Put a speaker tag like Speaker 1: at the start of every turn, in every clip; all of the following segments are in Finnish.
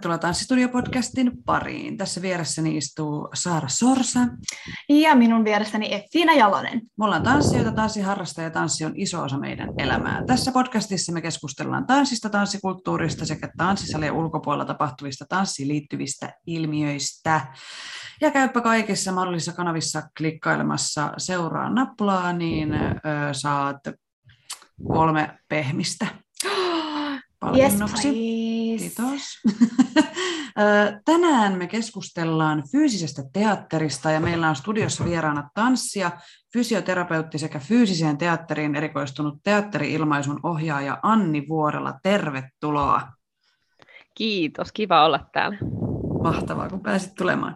Speaker 1: tervetuloa Tanssistudio-podcastin pariin. Tässä vieressäni istuu Saara Sorsa.
Speaker 2: Ja minun vieressäni Effiina Jalonen.
Speaker 1: Me ollaan tanssijoita, tanssiharrastajia ja tanssi on iso osa meidän elämää. Tässä podcastissa me keskustellaan tanssista, tanssikulttuurista sekä tanssisalien ulkopuolella tapahtuvista tanssiin liittyvistä ilmiöistä. Ja käypä kaikissa mahdollisissa kanavissa klikkailemassa seuraa nappulaa, niin ö, saat kolme pehmistä.
Speaker 2: Yes,
Speaker 1: Kiitos. Tänään me keskustellaan fyysisestä teatterista ja meillä on studiossa vieraana tanssia, fysioterapeutti sekä fyysiseen teatteriin erikoistunut teatteri-ilmaisun ohjaaja Anni Vuorella. Tervetuloa.
Speaker 3: Kiitos, kiva olla täällä.
Speaker 1: Mahtavaa, kun pääsit tulemaan.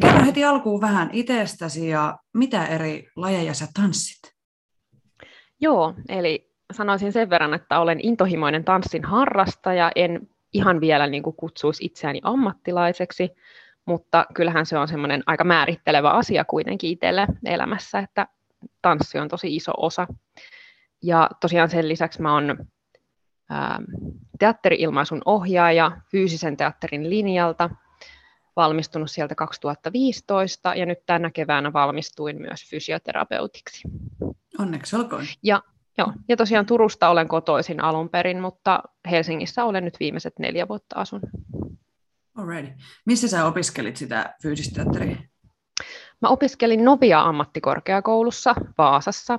Speaker 1: Kerro heti alkuun vähän itsestäsi ja mitä eri lajeja sä tanssit?
Speaker 3: Joo, eli sanoisin sen verran, että olen intohimoinen tanssin harrastaja, en ihan vielä niin kuin kutsuisi itseäni ammattilaiseksi, mutta kyllähän se on semmoinen aika määrittelevä asia kuitenkin itselle elämässä, että tanssi on tosi iso osa. Ja tosiaan sen lisäksi mä oon teatteriilmaisun ohjaaja fyysisen teatterin linjalta, valmistunut sieltä 2015 ja nyt tänä keväänä valmistuin myös fysioterapeutiksi.
Speaker 1: Onneksi olkoon.
Speaker 3: Ja Joo, ja tosiaan Turusta olen kotoisin alun perin, mutta Helsingissä olen nyt viimeiset neljä vuotta asun.
Speaker 1: Alrighty. Missä sä opiskelit sitä fyysistä teatteria?
Speaker 3: Mä opiskelin Novia ammattikorkeakoulussa Vaasassa.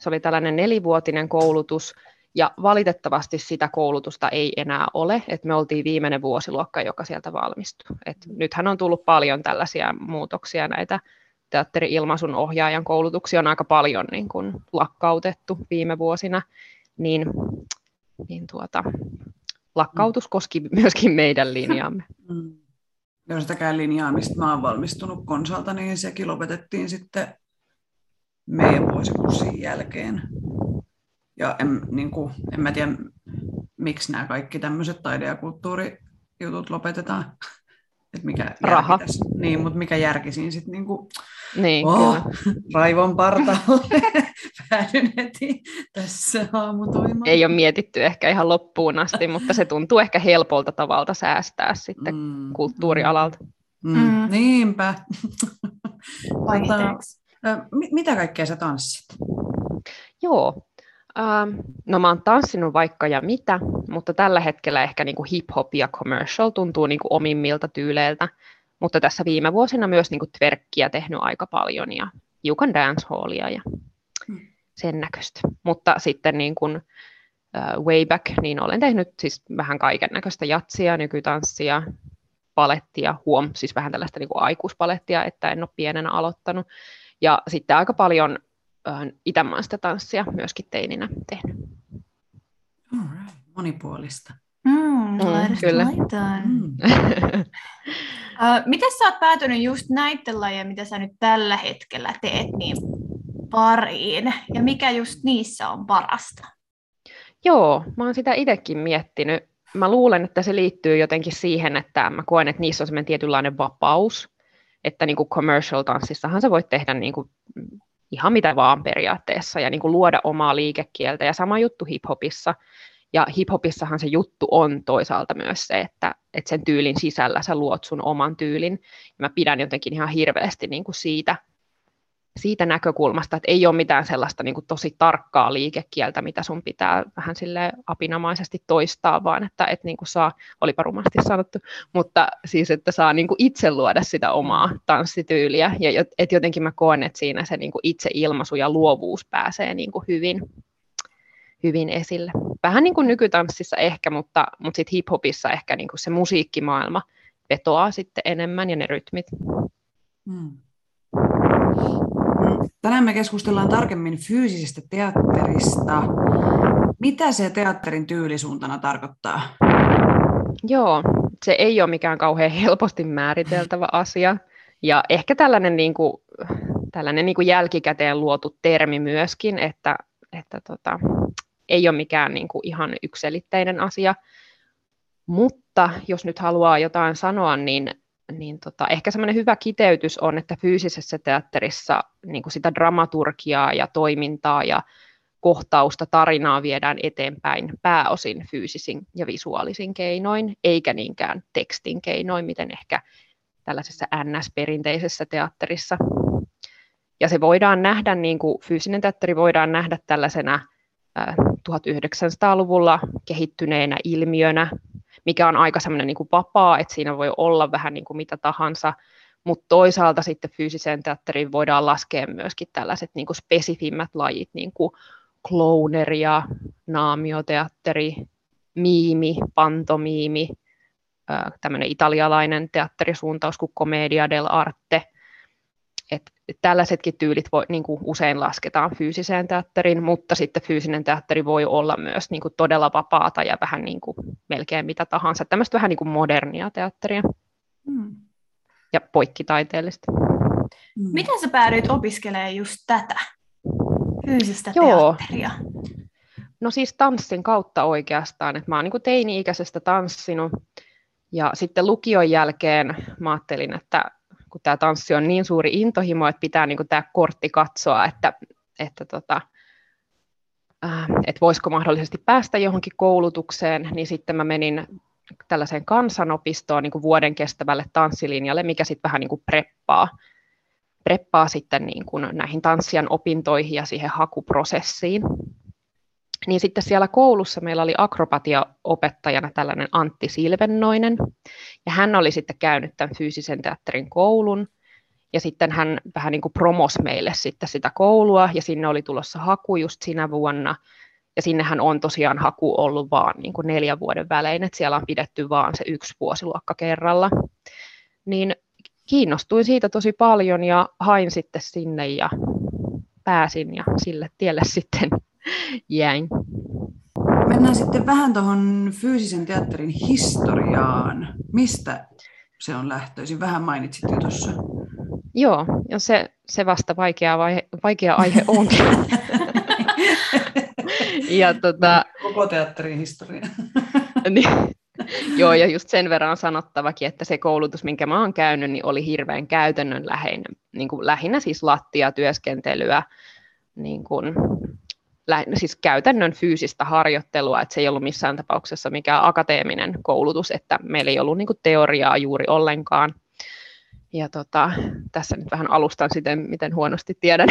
Speaker 3: Se oli tällainen nelivuotinen koulutus, ja valitettavasti sitä koulutusta ei enää ole, että me oltiin viimeinen vuosiluokka, joka sieltä valmistui. Et nythän on tullut paljon tällaisia muutoksia näitä teatteri-ilmaisun ohjaajan koulutuksia on aika paljon niin kuin lakkautettu viime vuosina, niin, niin tuota, lakkautus koski myöskin meidän linjaamme.
Speaker 1: Mm. Jos sitäkään linjaa, mistä mä oon valmistunut konsalta, niin sekin lopetettiin sitten meidän vuosikurssin jälkeen. Ja en, niin kuin, en mä tiedä, miksi nämä kaikki tämmöiset taide- ja kulttuurijutut lopetetaan. Et mikä
Speaker 3: Raha.
Speaker 1: Tässä, niin, mutta mikä järki siinä sitten niinku,
Speaker 3: niin,
Speaker 1: oh,
Speaker 3: kyllä.
Speaker 1: raivon partaalle päädyn heti tässä aamutoimaan.
Speaker 3: Ei ole mietitty ehkä ihan loppuun asti, mutta se tuntuu ehkä helpolta tavalta säästää sitten mm. kulttuurialalta.
Speaker 1: Mm. Mm. Niinpä.
Speaker 2: Tota,
Speaker 1: mitä kaikkea sä tanssit?
Speaker 3: Joo, no mä oon tanssinut vaikka ja mitä, mutta tällä hetkellä ehkä niin kuin hip-hop ja commercial tuntuu niin kuin omimmilta tyyleiltä, mutta tässä viime vuosina myös niin kuin twerkkiä tehnyt aika paljon ja hiukan dancehallia ja hmm. sen näköistä. Mutta sitten niin kuin, uh, way back, niin olen tehnyt siis vähän kaiken näköistä jatsia, nykytanssia, palettia, huom, siis vähän tällaista niin kuin aikuispalettia, että en ole pienenä aloittanut. Ja sitten aika paljon itämaista tanssia myöskin teininä tehnyt.
Speaker 1: Alright. Monipuolista.
Speaker 2: Mm, mm, kyllä. Mm. uh, miten sä oot päätynyt just näiden lajien, mitä sä nyt tällä hetkellä teet, niin pariin? Ja mikä just niissä on parasta?
Speaker 3: Joo, mä oon sitä itsekin miettinyt. Mä luulen, että se liittyy jotenkin siihen, että mä koen, että niissä on semmoinen tietynlainen vapaus, että niin kuin commercial tanssissahan sä voit tehdä niin kuin ihan mitä vaan periaatteessa ja niin kuin luoda omaa liikekieltä. Ja sama juttu hiphopissa. Ja hiphopissahan se juttu on toisaalta myös se, että, että sen tyylin sisällä sä luot sun oman tyylin. Ja mä pidän jotenkin ihan hirveästi niin kuin siitä, siitä näkökulmasta, että ei ole mitään sellaista niin kuin tosi tarkkaa liikekieltä, mitä sun pitää vähän sille apinamaisesti toistaa, vaan että et niin kuin saa, olipa rumasti sanottu, mutta siis, että saa niin kuin itse luoda sitä omaa tanssityyliä, ja että jotenkin mä koen, että siinä se niin kuin itseilmaisu ja luovuus pääsee niin kuin hyvin, hyvin esille. Vähän niin kuin nykytanssissa ehkä, mutta, mutta sitten hiphopissa ehkä niin kuin se musiikkimaailma vetoaa sitten enemmän ja ne rytmit.
Speaker 1: Hmm. Tänään me keskustellaan tarkemmin fyysisestä teatterista. Mitä se teatterin tyylisuuntana tarkoittaa?
Speaker 3: Joo, se ei ole mikään kauhean helposti määriteltävä asia. Ja ehkä tällainen, niin kuin, tällainen niin kuin jälkikäteen luotu termi myöskin, että, että tota, ei ole mikään niin kuin ihan ykselitteinen asia. Mutta jos nyt haluaa jotain sanoa, niin, niin tota, ehkä semmoinen hyvä kiteytys on, että fyysisessä teatterissa niin kuin sitä dramaturgiaa ja toimintaa ja kohtausta, tarinaa viedään eteenpäin pääosin fyysisin ja visuaalisin keinoin, eikä niinkään tekstin keinoin, miten ehkä tällaisessa NS-perinteisessä teatterissa. Ja se voidaan nähdä, niin kuin fyysinen teatteri voidaan nähdä tällaisena 1900-luvulla kehittyneenä ilmiönä, mikä on aika semmoinen niin kuin vapaa, että siinä voi olla vähän niin kuin mitä tahansa, mutta toisaalta sitten fyysiseen teatteriin voidaan laskea myöskin tällaiset niin kuin spesifimmät lajit, niin kuin clowneria, naamioteatteri, miimi, pantomiimi, tämmöinen italialainen teatterisuuntaus kuin Commedia dell'arte. Et tällaisetkin tyylit voi, niin kuin usein lasketaan fyysiseen teatteriin, mutta sitten fyysinen teatteri voi olla myös niin kuin todella vapaata ja vähän niin kuin melkein mitä tahansa. Tämmöistä vähän niin kuin modernia teatteria hmm. ja poikkitaiteellista.
Speaker 2: Hmm. Miten sä päädyit opiskelemaan just tätä, fyysistä Joo. teatteria?
Speaker 3: No siis tanssin kautta oikeastaan. että mä oon niin teini-ikäisestä tanssinut ja sitten lukion jälkeen mä ajattelin, että kun tämä tanssi on niin suuri intohimo, että pitää niin tämä kortti katsoa, että, että tota, äh, että voisiko mahdollisesti päästä johonkin koulutukseen, niin sitten mä menin tällaiseen kansanopistoon niin kuin vuoden kestävälle tanssilinjalle, mikä sitten vähän niin kuin preppaa, preppaa sitten niin kuin näihin tanssian opintoihin ja siihen hakuprosessiin niin sitten siellä koulussa meillä oli akrobatia-opettajana tällainen Antti Silvennoinen, ja hän oli sitten käynyt tämän fyysisen teatterin koulun, ja sitten hän vähän niin kuin promos meille sitten sitä koulua, ja sinne oli tulossa haku just sinä vuonna, ja sinnehän on tosiaan haku ollut vaan niin kuin neljän vuoden välein, että siellä on pidetty vaan se yksi vuosiluokka kerralla. Niin kiinnostuin siitä tosi paljon ja hain sitten sinne ja pääsin ja sille tielle sitten jäin.
Speaker 1: Mennään sitten vähän tuohon fyysisen teatterin historiaan. Mistä se on lähtöisin? Vähän mainitsit jo tuossa.
Speaker 3: Joo, ja se, se vasta vaikea, vaihe, vaikea aihe onkin.
Speaker 1: ja, tota, Koko teatterin historia.
Speaker 3: niin, joo, ja just sen verran on sanottavakin, että se koulutus, minkä mä oon käynyt, niin oli hirveän käytännönläheinen, niin kuin lähinnä siis lattiatyöskentelyä, niin kuin siis käytännön fyysistä harjoittelua, että se ei ollut missään tapauksessa mikään akateeminen koulutus, että meillä ei ollut niin kuin teoriaa juuri ollenkaan. Ja tota, tässä nyt vähän alustan siten, miten huonosti tiedän,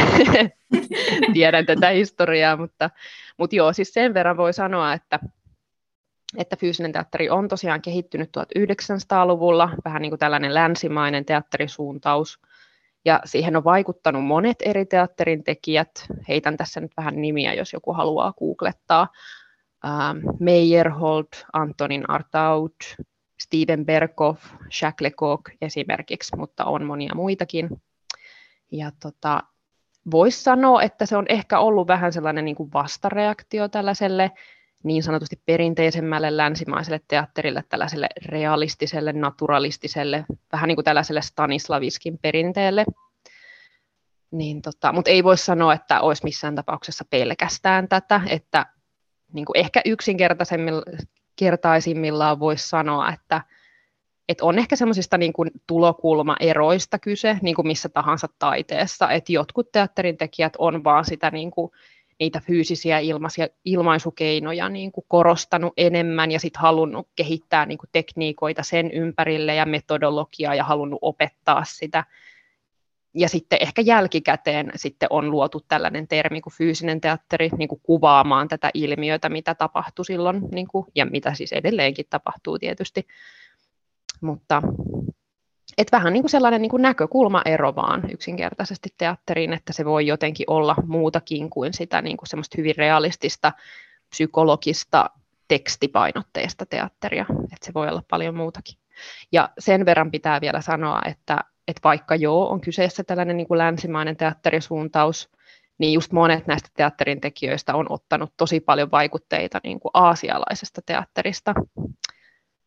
Speaker 3: tiedän tätä historiaa, mutta, mutta joo, siis sen verran voi sanoa, että, että fyysinen teatteri on tosiaan kehittynyt 1900-luvulla, vähän niin kuin tällainen länsimainen teatterisuuntaus – ja siihen on vaikuttanut monet eri teatterin tekijät. Heitän tässä nyt vähän nimiä, jos joku haluaa googlettaa. Ähm, Meyerhold, Antonin Artaud, Steven Berkoff, Jacques Lecoq esimerkiksi, mutta on monia muitakin. Ja tota, voisi sanoa, että se on ehkä ollut vähän sellainen niin kuin vastareaktio tällaiselle niin sanotusti perinteisemmälle länsimaiselle teatterille, tällaiselle realistiselle, naturalistiselle, vähän niin kuin tällaiselle Stanislaviskin perinteelle. Niin tota, mutta ei voi sanoa, että olisi missään tapauksessa pelkästään tätä, että niin kuin ehkä yksinkertaisimmillaan voisi sanoa, että, että on ehkä semmoisista niin kuin tulokulmaeroista kyse, niin kuin missä tahansa taiteessa, että jotkut teatterin tekijät on vaan sitä niin kuin niitä fyysisiä ilmaisia, ilmaisukeinoja niin kuin korostanut enemmän ja sitten halunnut kehittää niin kuin tekniikoita sen ympärille ja metodologiaa ja halunnut opettaa sitä. Ja sitten ehkä jälkikäteen sitten on luotu tällainen termi kuin fyysinen teatteri niin kuin kuvaamaan tätä ilmiötä, mitä tapahtui silloin niin kuin, ja mitä siis edelleenkin tapahtuu tietysti. Mutta et vähän niin kuin sellainen niin kuin näkökulmaero vaan yksinkertaisesti teatteriin, että se voi jotenkin olla muutakin kuin sitä niin kuin semmoista hyvin realistista, psykologista, tekstipainotteista teatteria, että se voi olla paljon muutakin. Ja sen verran pitää vielä sanoa, että, että vaikka joo, on kyseessä tällainen niin kuin länsimainen teatterisuuntaus, niin just monet näistä teatterin tekijöistä on ottanut tosi paljon vaikutteita niin kuin aasialaisesta teatterista.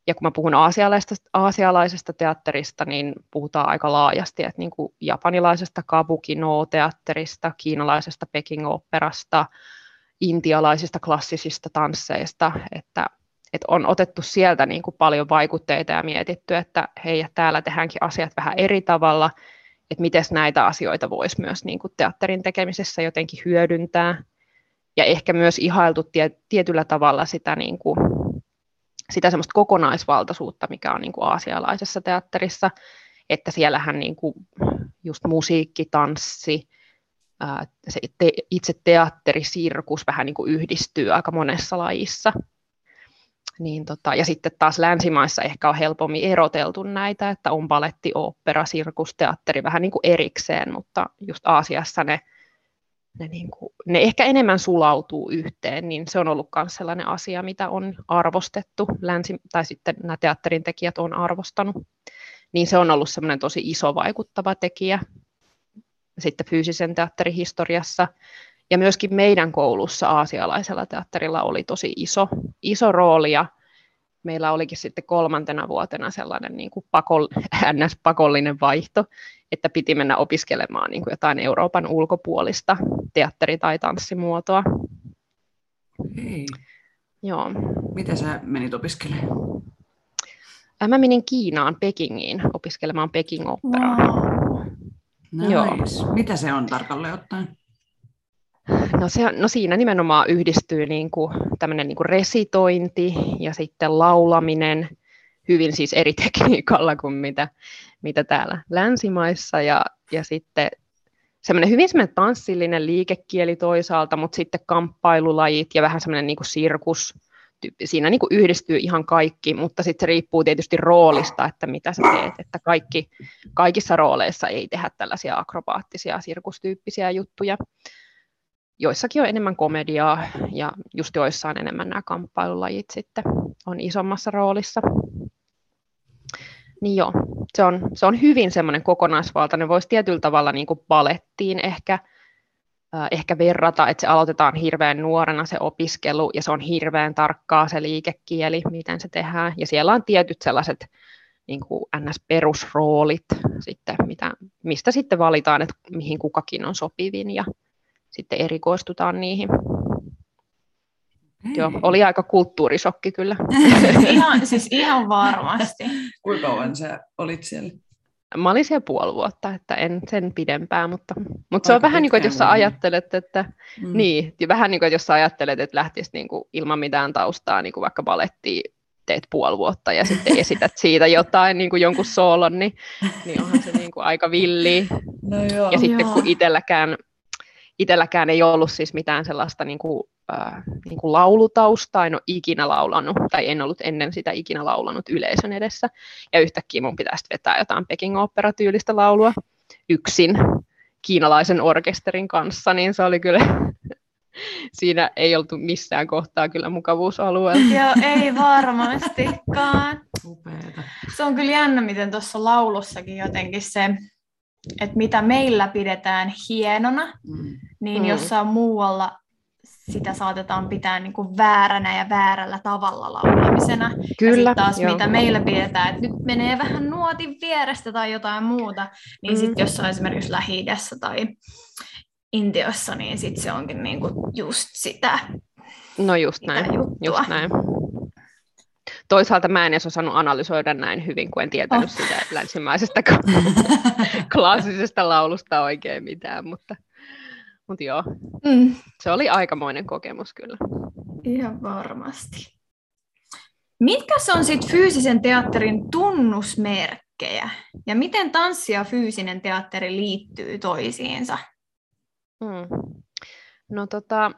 Speaker 3: Ja kun mä puhun aasialaisesta, aasialaisesta teatterista, niin puhutaan aika laajasti, että niin kuin japanilaisesta kabuki no teatterista, kiinalaisesta Peking operasta, intialaisista klassisista tansseista, että, että on otettu sieltä niin kuin paljon vaikutteita ja mietitty, että hei, täällä tehdäänkin asiat vähän eri tavalla, että miten näitä asioita voisi myös niin kuin teatterin tekemisessä jotenkin hyödyntää. Ja ehkä myös ihailtu tie, tietyllä tavalla sitä, niin kuin, sitä semmoista kokonaisvaltaisuutta, mikä on niin kuin aasialaisessa teatterissa, että siellähän niin kuin just musiikki, tanssi, se te, itse teatterisirkus vähän niin kuin yhdistyy aika monessa lajissa. Niin tota, ja sitten taas länsimaissa ehkä on helpommin eroteltu näitä, että on baletti, opera, sirkus, teatteri vähän niin kuin erikseen, mutta just Aasiassa ne, ne, niin kuin, ne ehkä enemmän sulautuu yhteen, niin se on ollut myös sellainen asia, mitä on arvostettu, länsi, tai sitten nämä teatterin tekijät on arvostanut. Niin se on ollut semmoinen tosi iso vaikuttava tekijä sitten fyysisen teatterin historiassa. Ja myöskin meidän koulussa aasialaisella teatterilla oli tosi iso, iso rooli ja meillä olikin sitten kolmantena vuotena sellainen niin kuin pakol, NS-pakollinen vaihto, että piti mennä opiskelemaan niin kuin jotain Euroopan ulkopuolista teatteri- tai tanssimuotoa.
Speaker 1: Hei.
Speaker 3: Joo.
Speaker 1: Mitä sä menit opiskelemaan?
Speaker 3: Mä menin Kiinaan, Pekingiin, opiskelemaan Peking operaa. Wow.
Speaker 1: Nice. Joo. Mitä se on tarkalleen ottaen?
Speaker 3: No, se, no siinä nimenomaan yhdistyy niin kuin tämmöinen niin kuin resitointi ja sitten laulaminen hyvin siis eri tekniikalla kuin mitä, mitä täällä länsimaissa. Ja, ja sitten semmoinen hyvin semmoinen tanssillinen liikekieli toisaalta, mutta sitten kamppailulajit ja vähän semmoinen niin kuin sirkus, siinä niin kuin yhdistyy ihan kaikki, mutta sitten se riippuu tietysti roolista, että mitä sä teet, että kaikki, kaikissa rooleissa ei tehdä tällaisia akrobaattisia sirkustyyppisiä juttuja. Joissakin on enemmän komediaa ja just joissain enemmän nämä kamppailulajit sitten on isommassa roolissa. Niin joo, se on, se on hyvin semmoinen kokonaisvaltainen, voisi tietyllä tavalla niin kuin balettiin ehkä, ehkä verrata, että se aloitetaan hirveän nuorena se opiskelu ja se on hirveän tarkkaa se liikekieli, miten se tehdään. Ja siellä on tietyt sellaiset niin kuin NS-perusroolit, sitten, mitä, mistä sitten valitaan, että mihin kukakin on sopivin ja sitten erikoistutaan niihin. Hei. Joo, oli aika kulttuurisokki kyllä.
Speaker 2: ihan, siis ihan varmasti.
Speaker 1: Kuinka kauan sä olit siellä?
Speaker 3: Mä olin siellä puoli vuotta, että en sen pidempää, mutta, mutta se on vähän niin kuin, että jos sä ajattelet, että, mm. niin, vähän niin kuin, että jos sä ajattelet, että lähtisit niin kuin ilman mitään taustaa niin kuin vaikka balettiin teet puoli vuotta ja sitten esität siitä jotain, niin kuin jonkun soolon, niin, niin onhan se niin kuin aika villi.
Speaker 1: No joo.
Speaker 3: Ja sitten
Speaker 1: joo.
Speaker 3: kun itselläkään, itselläkään ei ollut siis mitään sellaista niin kuin, äh, niin kuin laulutaustaa, en ole ikinä laulanut, tai en ollut ennen sitä ikinä laulanut yleisön edessä, ja yhtäkkiä mun pitäisi vetää jotain Peking opera-tyylistä laulua yksin kiinalaisen orkesterin kanssa, niin se oli kyllä, siinä ei oltu missään kohtaa kyllä mukavuusalueella.
Speaker 2: Joo, ei varmastikaan.
Speaker 1: Upeeta.
Speaker 2: Se on kyllä jännä, miten tuossa laulussakin jotenkin se, että mitä meillä pidetään hienona, mm. niin mm. jossain muualla sitä saatetaan pitää niin kuin vääränä ja väärällä tavalla laulamisena.
Speaker 3: Kyllä,
Speaker 2: ja taas
Speaker 3: joo.
Speaker 2: mitä meillä pidetään, että nyt menee vähän nuotin vierestä tai jotain muuta, niin mm. sitten jossain esimerkiksi lähi tai Intiossa, niin sitten se onkin niin kuin just sitä
Speaker 3: No just näin,
Speaker 2: juttua.
Speaker 3: just näin. Toisaalta mä en edes osannut analysoida näin hyvin, kun en tietänyt oh. sitä länsimaisesta klassisesta laulusta oikein mitään, mutta, mutta joo,
Speaker 2: Mm,
Speaker 3: se oli aikamoinen kokemus kyllä.
Speaker 2: ihan varmasti. Mitkä on sitten fyysisen teatterin tunnusmerkkejä ja miten tanssi ja fyysinen teatteri liittyy toisiinsa?
Speaker 3: Mm. No tota,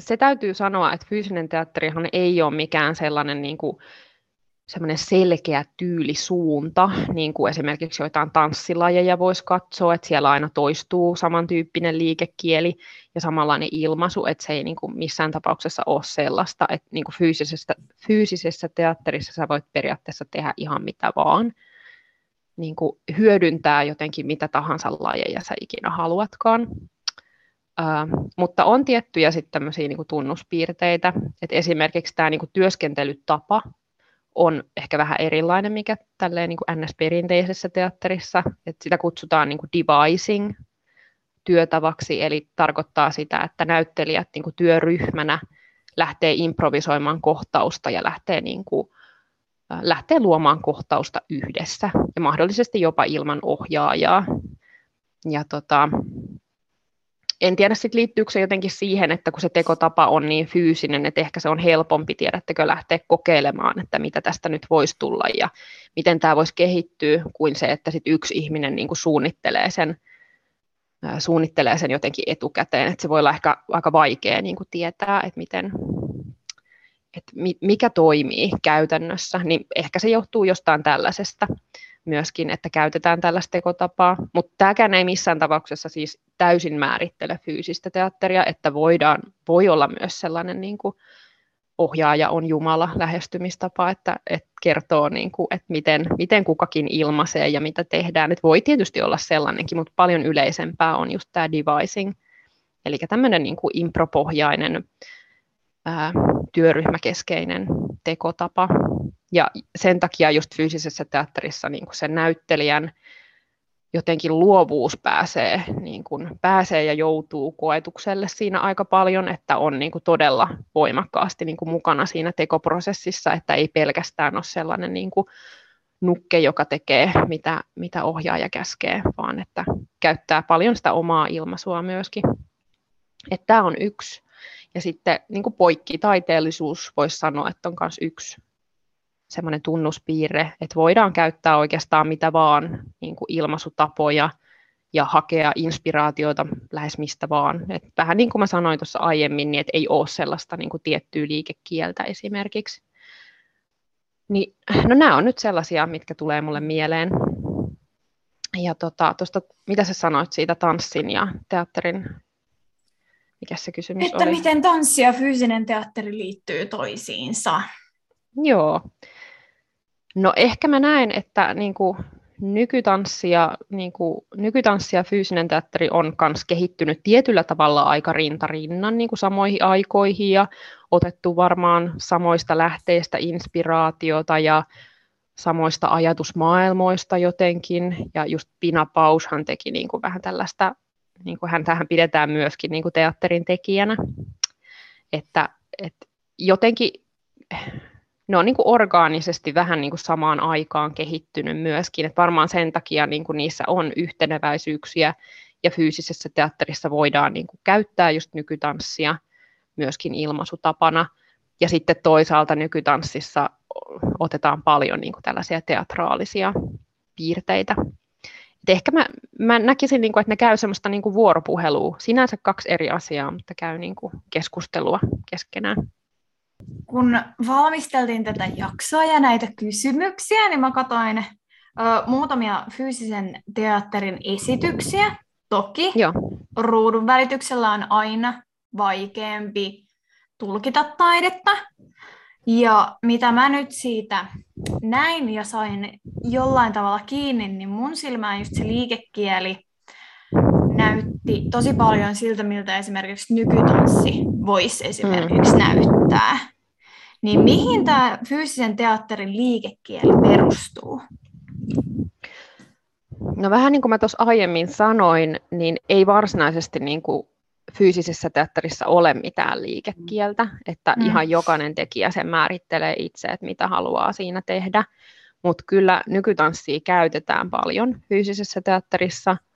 Speaker 3: se täytyy sanoa, että fyysinen teatterihan ei ole mikään sellainen niin kuin, semmoinen selkeä tyylisuunta, niin kuin esimerkiksi joitain tanssilajeja voisi katsoa, että siellä aina toistuu samantyyppinen liikekieli ja samanlainen ilmaisu, että se ei niin kuin missään tapauksessa ole sellaista, että niin kuin fyysisessä, fyysisessä teatterissa sä voit periaatteessa tehdä ihan mitä vaan. niin kuin hyödyntää jotenkin mitä tahansa lajeja sä ikinä haluatkaan. Uh, mutta on tiettyjä sitten tämmöisiä niin tunnuspiirteitä, että esimerkiksi tämä niin työskentelytapa on ehkä vähän erilainen, mikä tälleen niin NS-perinteisessä teatterissa, että sitä kutsutaan niin devising työtavaksi, eli tarkoittaa sitä, että näyttelijät niin työryhmänä lähtee improvisoimaan kohtausta ja lähtee, niin kuin, lähtee luomaan kohtausta yhdessä ja mahdollisesti jopa ilman ohjaajaa. Ja tota, en tiedä sitten liittyykö se jotenkin siihen, että kun se tekotapa on niin fyysinen, että ehkä se on helpompi, tiedättekö, lähteä kokeilemaan, että mitä tästä nyt voisi tulla ja miten tämä voisi kehittyä, kuin se, että sit yksi ihminen niin kuin suunnittelee sen suunnittelee sen jotenkin etukäteen, että se voi olla ehkä aika vaikea niin kuin tietää, että miten, että mikä toimii käytännössä, niin ehkä se johtuu jostain tällaisesta myöskin, että käytetään tällaista tekotapaa, mutta tämäkään ei missään tapauksessa siis täysin määrittele fyysistä teatteria, että voidaan, voi olla myös sellainen niin kuin ohjaaja on Jumala lähestymistapa, että, että kertoo, niin kuin, että miten, miten kukakin ilmaisee ja mitä tehdään. Että voi tietysti olla sellainenkin, mutta paljon yleisempää on just tämä devising, eli tämmöinen niin kuin impropohjainen ää, työryhmäkeskeinen tekotapa. Ja sen takia just fyysisessä teatterissa niin kuin sen näyttelijän jotenkin luovuus pääsee, niin kuin, pääsee ja joutuu koetukselle siinä aika paljon, että on niin kuin, todella voimakkaasti niin kuin, mukana siinä tekoprosessissa, että ei pelkästään ole sellainen niin kuin, nukke, joka tekee mitä, mitä ohjaaja käskee, vaan että käyttää paljon sitä omaa ilmaisua myöskin. Että tämä on yksi. Ja sitten niin kuin poikkitaiteellisuus voisi sanoa, että on myös yksi semmoinen tunnuspiirre, että voidaan käyttää oikeastaan mitä vaan niin kuin ilmaisutapoja ja hakea inspiraatiota lähes mistä vaan. Et vähän niin kuin mä sanoin tuossa aiemmin, niin että ei ole sellaista niin kuin tiettyä liikekieltä esimerkiksi. Niin, no nämä on nyt sellaisia, mitkä tulee mulle mieleen. Ja tota, tosta, mitä sä sanoit siitä tanssin ja teatterin, mikä se kysymys
Speaker 2: että
Speaker 3: oli?
Speaker 2: miten tanssi ja fyysinen teatteri liittyy toisiinsa.
Speaker 3: Joo, No ehkä mä näen, että niin kuin nykytanssi, ja, niin kuin, nykytanssi ja fyysinen teatteri on myös kehittynyt tietyllä tavalla aika rintarinnan niin kuin samoihin aikoihin ja otettu varmaan samoista lähteistä inspiraatiota ja samoista ajatusmaailmoista jotenkin. Ja just Pina Paushan teki niin kuin vähän tällaista, niin kuin hän tähän pidetään myöskin niin kuin teatterin tekijänä. Että, että jotenkin ne on niin kuin orgaanisesti vähän niin kuin samaan aikaan kehittynyt myöskin. Et varmaan sen takia niin kuin niissä on yhteneväisyyksiä ja fyysisessä teatterissa voidaan niin kuin käyttää just nykytanssia myöskin ilmaisutapana. Ja sitten toisaalta nykytanssissa otetaan paljon niin kuin tällaisia teatraalisia piirteitä. Et ehkä mä, mä näkisin, niin kuin, että ne käy semmoista niin kuin vuoropuhelua. Sinänsä kaksi eri asiaa, mutta käy niin kuin keskustelua keskenään
Speaker 2: kun valmisteltiin tätä jaksoa ja näitä kysymyksiä, niin mä katsoin ö, muutamia fyysisen teatterin esityksiä. Toki Joo. ruudun välityksellä on aina vaikeampi tulkita taidetta. Ja mitä mä nyt siitä näin ja sain jollain tavalla kiinni, niin mun silmään just se liikekieli näytti tosi paljon siltä, miltä esimerkiksi nykytanssi voisi esimerkiksi mm. näyttää. Niin mihin tämä fyysisen teatterin liikekieli perustuu?
Speaker 3: No vähän niin kuin mä tuossa aiemmin sanoin, niin ei varsinaisesti niin kuin fyysisessä teatterissa ole mitään liikekieltä, että mm. ihan jokainen tekijä sen määrittelee itse, että mitä haluaa siinä tehdä. Mutta kyllä nykytanssia käytetään paljon fyysisessä teatterissa –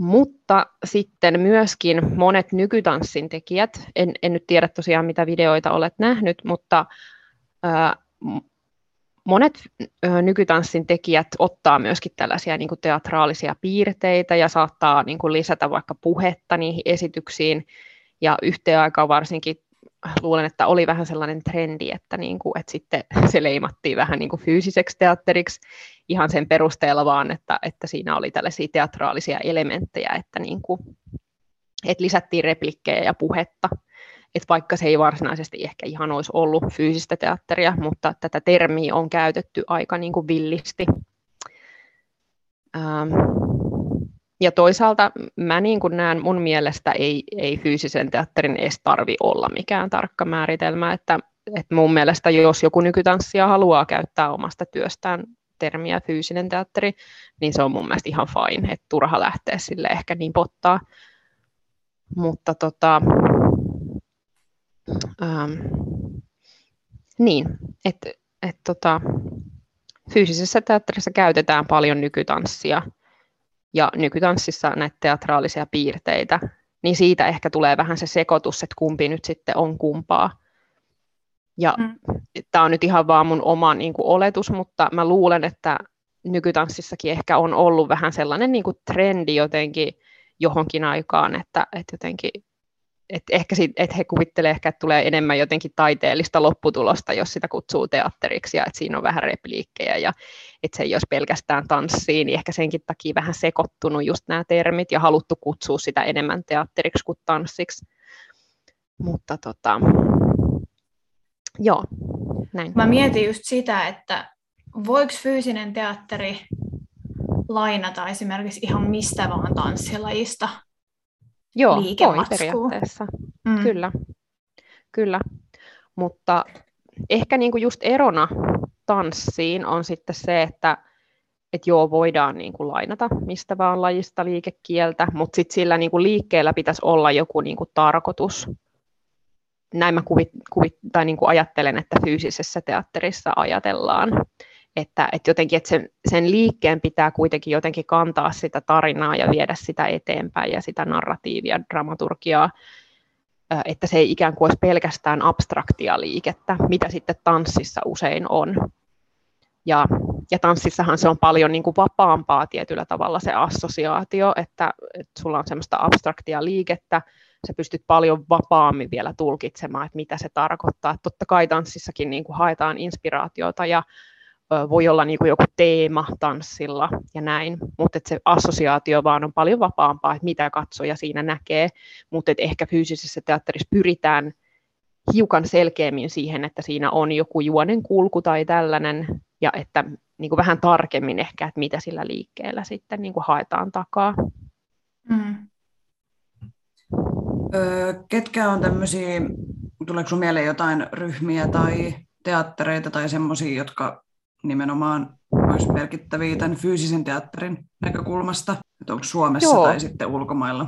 Speaker 3: mutta sitten myöskin monet nykytanssin tekijät, en, en nyt tiedä tosiaan mitä videoita olet nähnyt, mutta ää, monet ää, nykytanssin tekijät ottaa myöskin tällaisia niin kuin teatraalisia piirteitä ja saattaa niin kuin lisätä vaikka puhetta niihin esityksiin. Ja yhteen aikaan varsinkin luulen, että oli vähän sellainen trendi, että, niin kuin, että sitten se leimattiin vähän niin kuin fyysiseksi teatteriksi ihan sen perusteella vaan, että, että siinä oli tällaisia teatraalisia elementtejä, että, niin kuin, että lisättiin replikkejä ja puhetta. Että vaikka se ei varsinaisesti ehkä ihan olisi ollut fyysistä teatteria, mutta tätä termiä on käytetty aika niin kuin villisti. Ähm, ja toisaalta mä niin kuin näen, mun mielestä ei, ei fyysisen teatterin edes tarvi olla mikään tarkka määritelmä, että, että mun mielestä jos joku nykytanssija haluaa käyttää omasta työstään termiä fyysinen teatteri, niin se on mun mielestä ihan fine, että turha lähteä sille ehkä niin pottaa. Mutta tota, ähm, niin, että et tota, fyysisessä teatterissa käytetään paljon nykytanssia ja nykytanssissa näitä teatraalisia piirteitä, niin siitä ehkä tulee vähän se sekoitus, että kumpi nyt sitten on kumpaa. Ja mm. tämä on nyt ihan vaan mun oma niin kuin, oletus, mutta mä luulen, että nykytanssissakin ehkä on ollut vähän sellainen niin kuin, trendi jotenkin johonkin aikaan, että, että jotenkin et ehkä sit, et he kuvittelee ehkä, että tulee enemmän jotenkin taiteellista lopputulosta, jos sitä kutsuu teatteriksi ja että siinä on vähän repliikkejä ja että se ei olisi pelkästään tanssiin, niin ehkä senkin takia vähän sekoittunut just nämä termit ja haluttu kutsua sitä enemmän teatteriksi kuin tanssiksi. Mutta tota, joo, näin.
Speaker 2: Mä mietin just sitä, että voiko fyysinen teatteri lainata esimerkiksi ihan mistä vaan tanssilajista
Speaker 3: Joo, voi periaatteessa. Mm. Kyllä, kyllä. Mutta ehkä niinku just erona tanssiin on sitten se, että et joo, voidaan niinku lainata mistä vaan lajista liikekieltä, mutta sitten sillä niinku liikkeellä pitäisi olla joku niinku tarkoitus. Näin mä kuvit, kuvit, tai niinku ajattelen, että fyysisessä teatterissa ajatellaan että, että jotenkin että sen, sen liikkeen pitää kuitenkin jotenkin kantaa sitä tarinaa ja viedä sitä eteenpäin ja sitä narratiivia, dramaturgiaa, että se ei ikään kuin olisi pelkästään abstraktia liikettä, mitä sitten tanssissa usein on. Ja, ja tanssissahan se on paljon niin kuin vapaampaa tietyllä tavalla se assosiaatio, että, että sulla on semmoista abstraktia liikettä, sä pystyt paljon vapaammin vielä tulkitsemaan, että mitä se tarkoittaa. Totta kai tanssissakin niin kuin haetaan inspiraatiota ja voi olla niin kuin joku teema tanssilla ja näin, mutta se assosiaatio vaan on paljon vapaampaa, että mitä katsoja siinä näkee, mutta ehkä fyysisessä teatterissa pyritään hiukan selkeämmin siihen, että siinä on joku juonen kulku tai tällainen, ja että niin kuin vähän tarkemmin ehkä, että mitä sillä liikkeellä sitten niin kuin haetaan takaa. Mm.
Speaker 1: Öö, ketkä on tämmöisiä, tuleeko sinulle mieleen jotain ryhmiä tai teattereita tai semmoisia, jotka nimenomaan olisi merkittäviä tämän fyysisen teatterin näkökulmasta, että onko Suomessa Joo. tai sitten ulkomailla?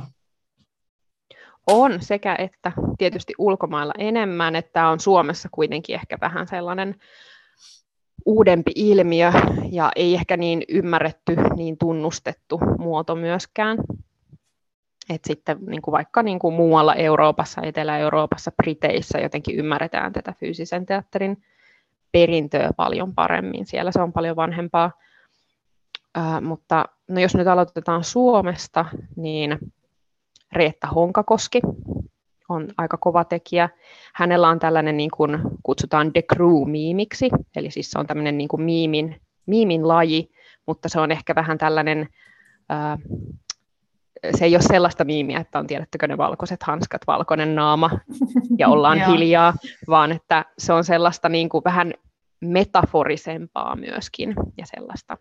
Speaker 3: On sekä että tietysti ulkomailla enemmän, että on Suomessa kuitenkin ehkä vähän sellainen uudempi ilmiö ja ei ehkä niin ymmärretty, niin tunnustettu muoto myöskään. Et sitten niin kuin vaikka niin kuin muualla Euroopassa, Etelä-Euroopassa, Briteissä jotenkin ymmärretään tätä fyysisen teatterin perintöä paljon paremmin. Siellä se on paljon vanhempaa. Ää, mutta no jos nyt aloitetaan Suomesta, niin Reetta Honkakoski on aika kova tekijä. Hänellä on tällainen, niin kuin kutsutaan The Crew-miimiksi, eli siis se on tämmöinen niin kuin miimin, miimin laji, mutta se on ehkä vähän tällainen ää, se ei ole sellaista miimiä, että on tiedettekö ne valkoiset hanskat, valkoinen naama ja ollaan hiljaa, vaan että se on sellaista niin kuin vähän metaforisempaa myöskin ja sellaista.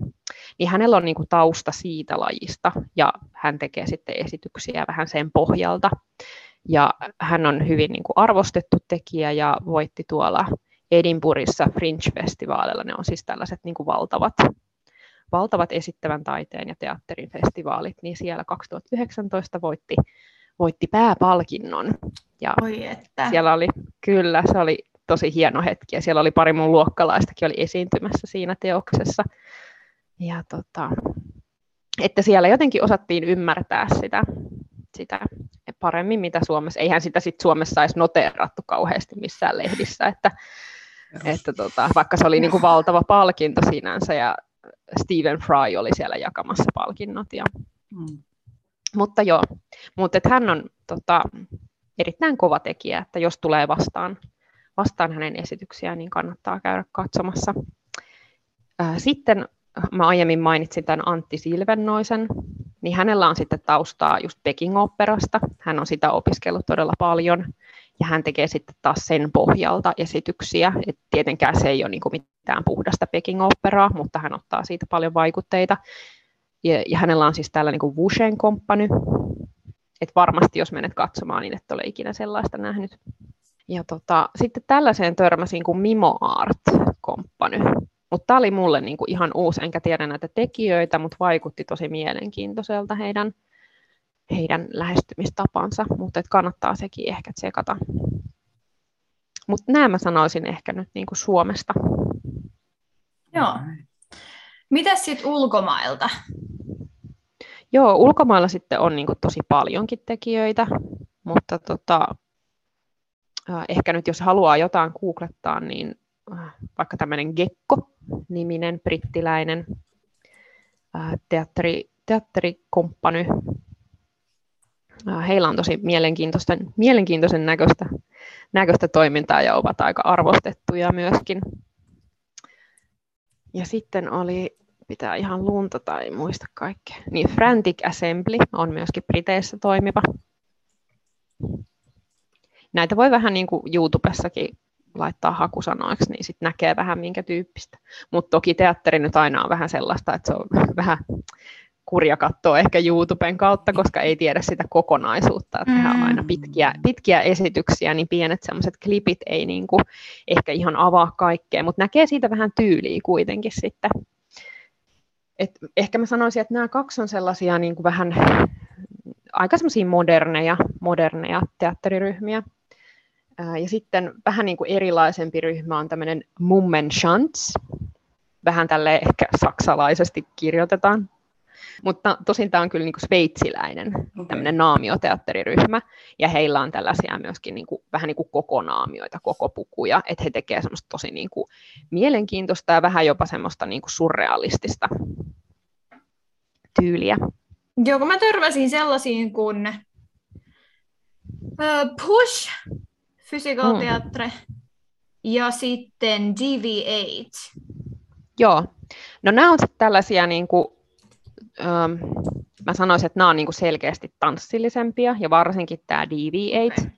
Speaker 3: Niin hänellä on niin kuin tausta siitä lajista ja hän tekee sitten esityksiä vähän sen pohjalta. Ja hän on hyvin niin kuin arvostettu tekijä ja voitti tuolla Edinburghissa Fringe-festivaalilla. Ne on siis tällaiset niin kuin valtavat valtavat esittävän taiteen ja teatterin festivaalit, niin siellä 2019 voitti, voitti pääpalkinnon.
Speaker 2: Ja Oi että.
Speaker 3: Siellä oli, kyllä, se oli tosi hieno hetki, ja siellä oli pari mun luokkalaistakin oli esiintymässä siinä teoksessa. Ja tota, että siellä jotenkin osattiin ymmärtää sitä, sitä paremmin, mitä Suomessa, eihän sitä sit Suomessa edes noteerattu kauheasti missään lehdissä, että, että tota, vaikka se oli niin kuin valtava palkinto sinänsä ja Stephen Fry oli siellä jakamassa palkinnot. Ja, mm. Mutta joo, mutta että hän on tota, erittäin kova tekijä, että jos tulee vastaan, vastaan hänen esityksiään, niin kannattaa käydä katsomassa. Sitten mä aiemmin mainitsin tämän Antti Silvennoisen, niin hänellä on sitten taustaa just Peking Operasta. Hän on sitä opiskellut todella paljon ja hän tekee sitten taas sen pohjalta esityksiä. Et tietenkään se ei ole niin mitään puhdasta Peking Operaa, mutta hän ottaa siitä paljon vaikutteita. Ja, ja hänellä on siis täällä niin kuin Wushen komppany. Et varmasti jos menet katsomaan, niin et ole ikinä sellaista nähnyt. Ja tota, sitten tällaiseen törmäsin kuin Mimo Art komppany. Mutta tämä oli mulle niinku ihan uusi, enkä tiedä näitä tekijöitä, mutta vaikutti tosi mielenkiintoiselta heidän, heidän lähestymistapansa, mutta kannattaa sekin ehkä tsekata. Mutta nämä mä sanoisin ehkä nyt niinku Suomesta.
Speaker 2: Joo. Mitäs sitten ulkomailta?
Speaker 3: Joo, ulkomailla sitten on niinku tosi paljonkin tekijöitä, mutta tota, ehkä nyt jos haluaa jotain googlettaa, niin vaikka tämmöinen Gekko-niminen brittiläinen teatteri, teatterikomppany. Heillä on tosi mielenkiintoista, mielenkiintoisen näköistä, näköistä toimintaa ja ovat aika arvostettuja myöskin. Ja sitten oli, pitää ihan lunta tai muista kaikkea, niin Frantic Assembly on myöskin Briteissä toimiva. Näitä voi vähän niin kuin YouTubessakin laittaa hakusanoiksi, niin sitten näkee vähän minkä tyyppistä. Mutta toki teatteri nyt aina on vähän sellaista, että se on vähän kurja katsoa ehkä YouTuben kautta, koska ei tiedä sitä kokonaisuutta, että mm. on aina pitkiä, pitkiä esityksiä, niin pienet semmoiset klipit ei niinku ehkä ihan avaa kaikkea, mutta näkee siitä vähän tyyliä kuitenkin sitten. Et ehkä mä sanoisin, että nämä kaksi on sellaisia niin kuin vähän aika semmoisia moderneja, moderneja teatteriryhmiä, ja sitten vähän niin kuin erilaisempi ryhmä on tämmöinen Mummenschanz. Vähän tälle ehkä saksalaisesti kirjoitetaan. Mutta tosin tämä on kyllä niin kuin sveitsiläinen okay. tämmöinen naamioteatteriryhmä, ja heillä on tällaisia myöskin niin kuin, vähän niin kuin koko naamioita, koko pukuja, että he tekevät semmoista tosi niin kuin mielenkiintoista ja vähän jopa semmoista niin kuin surrealistista tyyliä.
Speaker 2: Joo, kun mä törmäsin sellaisiin kuin uh, Push Physical mm. Theatre ja sitten DV8.
Speaker 3: Joo. No nämä on sitten tällaisia, niin kuin, ähm, mä sanoisin, että nämä on niin kuin selkeästi tanssillisempia ja varsinkin tämä DV8. Okay.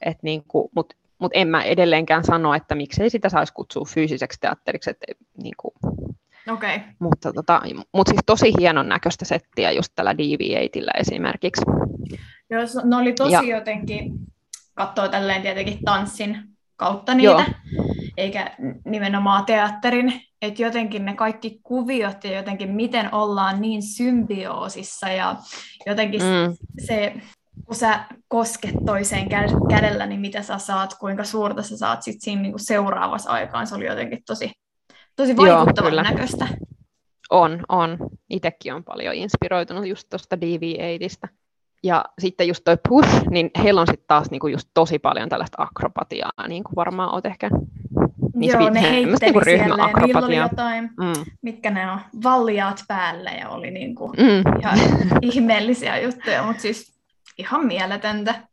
Speaker 3: Et niin kuin, mut, mutta en mä edelleenkään sano, että miksei sitä saisi kutsua fyysiseksi teatteriksi. Et, niin kuin,
Speaker 2: okay.
Speaker 3: Mutta tota, mut siis tosi hienon näköistä settiä just tällä DV8 esimerkiksi.
Speaker 2: Joo, ne oli tosi ja, jotenkin katsoo tälleen tietenkin tanssin kautta niitä, Joo. eikä nimenomaan teatterin. Että jotenkin ne kaikki kuviot ja jotenkin miten ollaan niin symbioosissa ja jotenkin mm. se, kun sä kosket toiseen kädellä, niin mitä sä saat, kuinka suurta sä saat sit siinä niinku seuraavassa aikaan. Se oli jotenkin tosi, tosi vaikuttavan Joo, näköistä.
Speaker 3: On, on. Itsekin on paljon inspiroitunut just tuosta DV8. Ja sitten just toi push, niin heillä on sitten taas niinku just tosi paljon tällaista akrobatiaa, niin kuin varmaan oot ehkä
Speaker 2: Joo, ne heitteli niinku siellä ja niillä oli jotain, mm. mitkä ne on, valliaat päälle ja oli niinku mm. ihan ihmeellisiä juttuja, mutta siis ihan mieletöntä.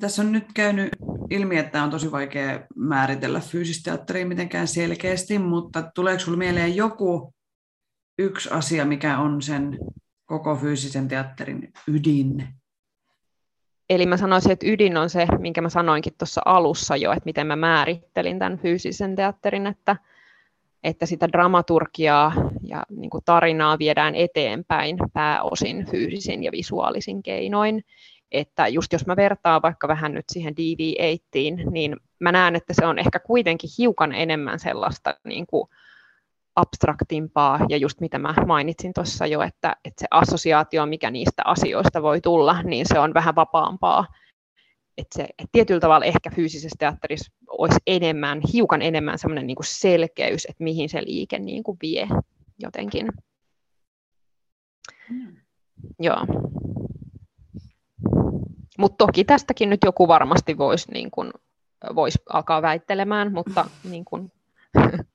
Speaker 1: Tässä on nyt käynyt ilmi, että on tosi vaikea määritellä fyysistä teatteria mitenkään selkeästi, mutta tuleeko sinulle mieleen joku yksi asia, mikä on sen koko fyysisen teatterin ydin?
Speaker 3: Eli mä sanoisin, että ydin on se, minkä mä sanoinkin tuossa alussa jo, että miten mä määrittelin tämän fyysisen teatterin, että, että sitä dramaturgiaa ja niin kuin tarinaa viedään eteenpäin pääosin fyysisin ja visuaalisin keinoin. Että just jos mä vertaan vaikka vähän nyt siihen DV8, niin mä näen, että se on ehkä kuitenkin hiukan enemmän sellaista niin kuin abstraktimpaa ja just mitä mä mainitsin tuossa jo, että, että se assosiaatio, mikä niistä asioista voi tulla, niin se on vähän vapaampaa. Että se että tietyllä tavalla ehkä fyysisessä teatterissa olisi enemmän, hiukan enemmän semmoinen niin selkeys, että mihin se liike niin kuin vie jotenkin. Mm. Joo. Mutta toki tästäkin nyt joku varmasti voisi niin kuin, vois alkaa väittelemään, mutta niin kuin,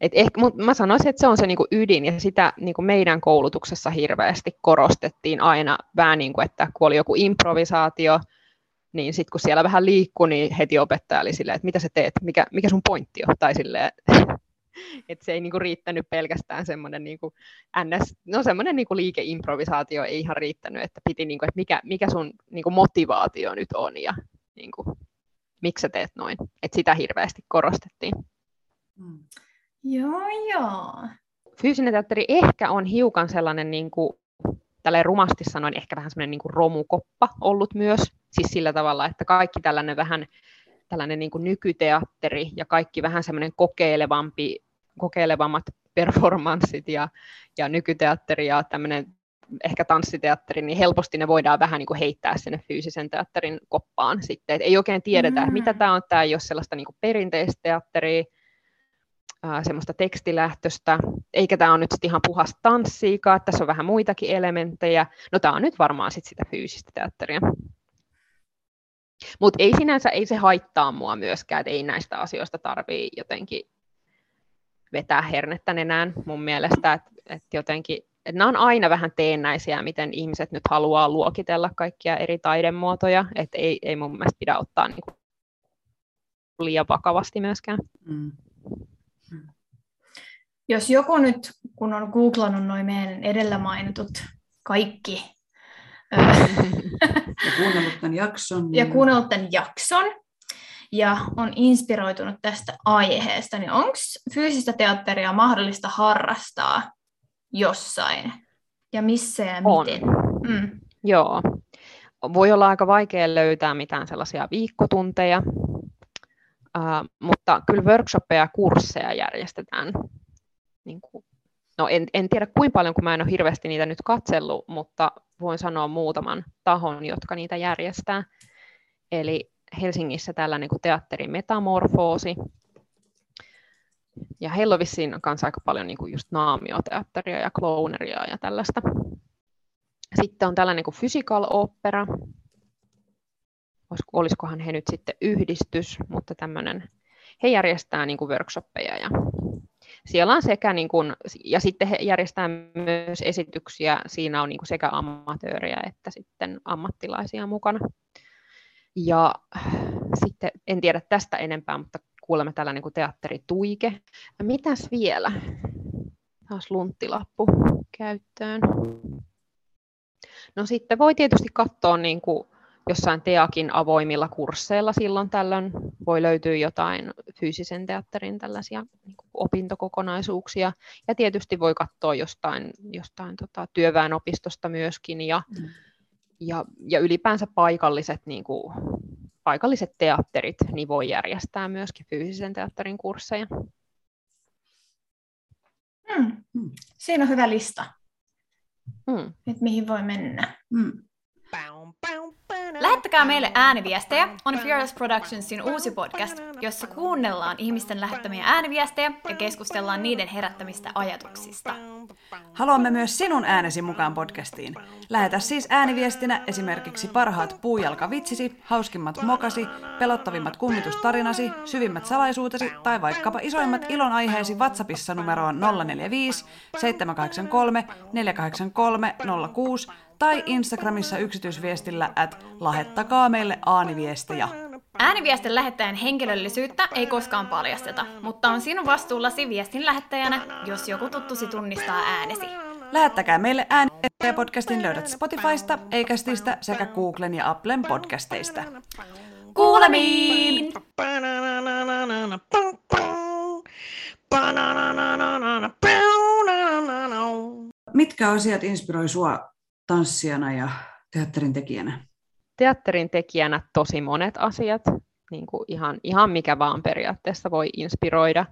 Speaker 3: Et ehkä, mut mä sanoisin, että se on se niinku ydin, ja sitä niinku meidän koulutuksessa hirveästi korostettiin aina vähän niin kuin, että kun oli joku improvisaatio, niin sitten kun siellä vähän liikkui, niin heti opettaja oli silleen, että mitä sä teet, mikä, mikä sun pointti on, tai silleen, että se ei niinku riittänyt pelkästään semmoinen niinku ns, no semmoinen niinku liikeimprovisaatio ei ihan riittänyt, että piti niinku, että mikä, mikä sun niinku motivaatio nyt on ja niinku, miksi sä teet noin, että sitä hirveästi korostettiin.
Speaker 2: Mm. Joo, joo.
Speaker 3: fyysinen teatteri ehkä on hiukan sellainen, niin kuin, tälleen rumasti sanoen, ehkä vähän sellainen niin kuin romukoppa ollut myös. Siis sillä tavalla, että kaikki tällainen vähän tällainen niin kuin nykyteatteri ja kaikki vähän semmoinen kokeilevampi, kokeilevammat performanssit ja, ja nykyteatteri ja tämmöinen ehkä tanssiteatteri, niin helposti ne voidaan vähän niin kuin heittää sinne fyysisen teatterin koppaan sitten. Et ei oikein tiedetä, mm. mitä tämä on. Tämä ei ole sellaista niin kuin perinteistä teatteria, ää, semmoista tekstilähtöstä, eikä tämä ole nyt sitten ihan puhas tanssiikaan, tässä on vähän muitakin elementtejä. No tämä on nyt varmaan sitten sitä fyysistä teatteria. Mutta ei sinänsä, ei se haittaa mua myöskään, että ei näistä asioista tarvii jotenkin vetää hernettä nenään mun mielestä, että et jotenkin, et nämä on aina vähän teennäisiä, miten ihmiset nyt haluaa luokitella kaikkia eri taidemuotoja, että ei, ei mun mielestä pidä ottaa niinku liian vakavasti myöskään. Mm.
Speaker 2: Jos joku nyt, kun on googlannut noin meidän edellä mainitut kaikki
Speaker 1: ja kuunnellut tämän jakson. Niin...
Speaker 2: Ja kuunnellut tämän jakson ja on inspiroitunut tästä aiheesta, niin onko fyysistä teatteria mahdollista harrastaa jossain? Ja missä ja
Speaker 3: on.
Speaker 2: miten? Mm.
Speaker 3: Joo. Voi olla aika vaikea löytää mitään sellaisia viikkotunteja, uh, mutta kyllä workshoppeja ja kursseja järjestetään niin kuin no en, en tiedä kuinka paljon, kun mä en ole hirveästi niitä nyt katsellut, mutta voin sanoa muutaman tahon, jotka niitä järjestää. Eli Helsingissä tällainen kuin teatteri Metamorfoosi, ja heillä on vissiin kanssa aika paljon niin kuin just naamioteatteria ja clowneria ja tällaista. Sitten on tällainen kuin Physical Opera. Olisikohan he nyt sitten yhdistys, mutta tämmöinen, he järjestää niin kuin workshoppeja ja siellä on sekä, niin kuin, ja sitten he järjestää myös esityksiä, siinä on niin kuin sekä amatööriä että sitten ammattilaisia mukana. Ja sitten en tiedä tästä enempää, mutta kuulemme tällainen kuin teatterituike. Mitäs vielä? Taas lunttilappu käyttöön. No sitten voi tietysti katsoa niin kuin jossain TEAKin avoimilla kursseilla silloin tällöin voi löytyä jotain fyysisen teatterin tällaisia niin opintokokonaisuuksia. Ja tietysti voi katsoa jostain, jostain tota, työväenopistosta myöskin ja, mm. ja, ja ylipäänsä paikalliset, niin kuin, paikalliset teatterit niin voi järjestää myöskin fyysisen teatterin kursseja.
Speaker 2: Mm. Mm. Siinä on hyvä lista, mm. että mihin voi mennä. Mm. Lähettäkää meille ääniviestejä on Fearless Productionsin uusi podcast, jossa kuunnellaan ihmisten lähettämiä ääniviestejä ja keskustellaan niiden herättämistä ajatuksista.
Speaker 1: Haluamme myös sinun äänesi mukaan podcastiin. Lähetä siis ääniviestinä esimerkiksi parhaat puujalkavitsisi, hauskimmat mokasi, pelottavimmat kummitustarinasi, syvimmät salaisuutesi tai vaikkapa isoimmat ilonaiheesi WhatsAppissa numeroon 045 783 483 06 tai Instagramissa yksityisviestillä, että lähettäkaa meille aaniviestejä.
Speaker 2: Ääniviestin lähettäjän henkilöllisyyttä ei koskaan paljasteta, mutta on sinun vastuullasi viestin lähettäjänä, jos joku tuttusi tunnistaa äänesi.
Speaker 1: Lähettäkää meille ääniviestejä podcastin löydät Spotifysta, Acastista sekä Googlen ja Applen podcasteista.
Speaker 2: Kuulemiin!
Speaker 1: Mitkä asiat inspiroi sua tanssijana ja teatterin tekijänä?
Speaker 3: Teatterin tekijänä tosi monet asiat, niin kuin ihan, ihan mikä vaan periaatteessa voi inspiroida.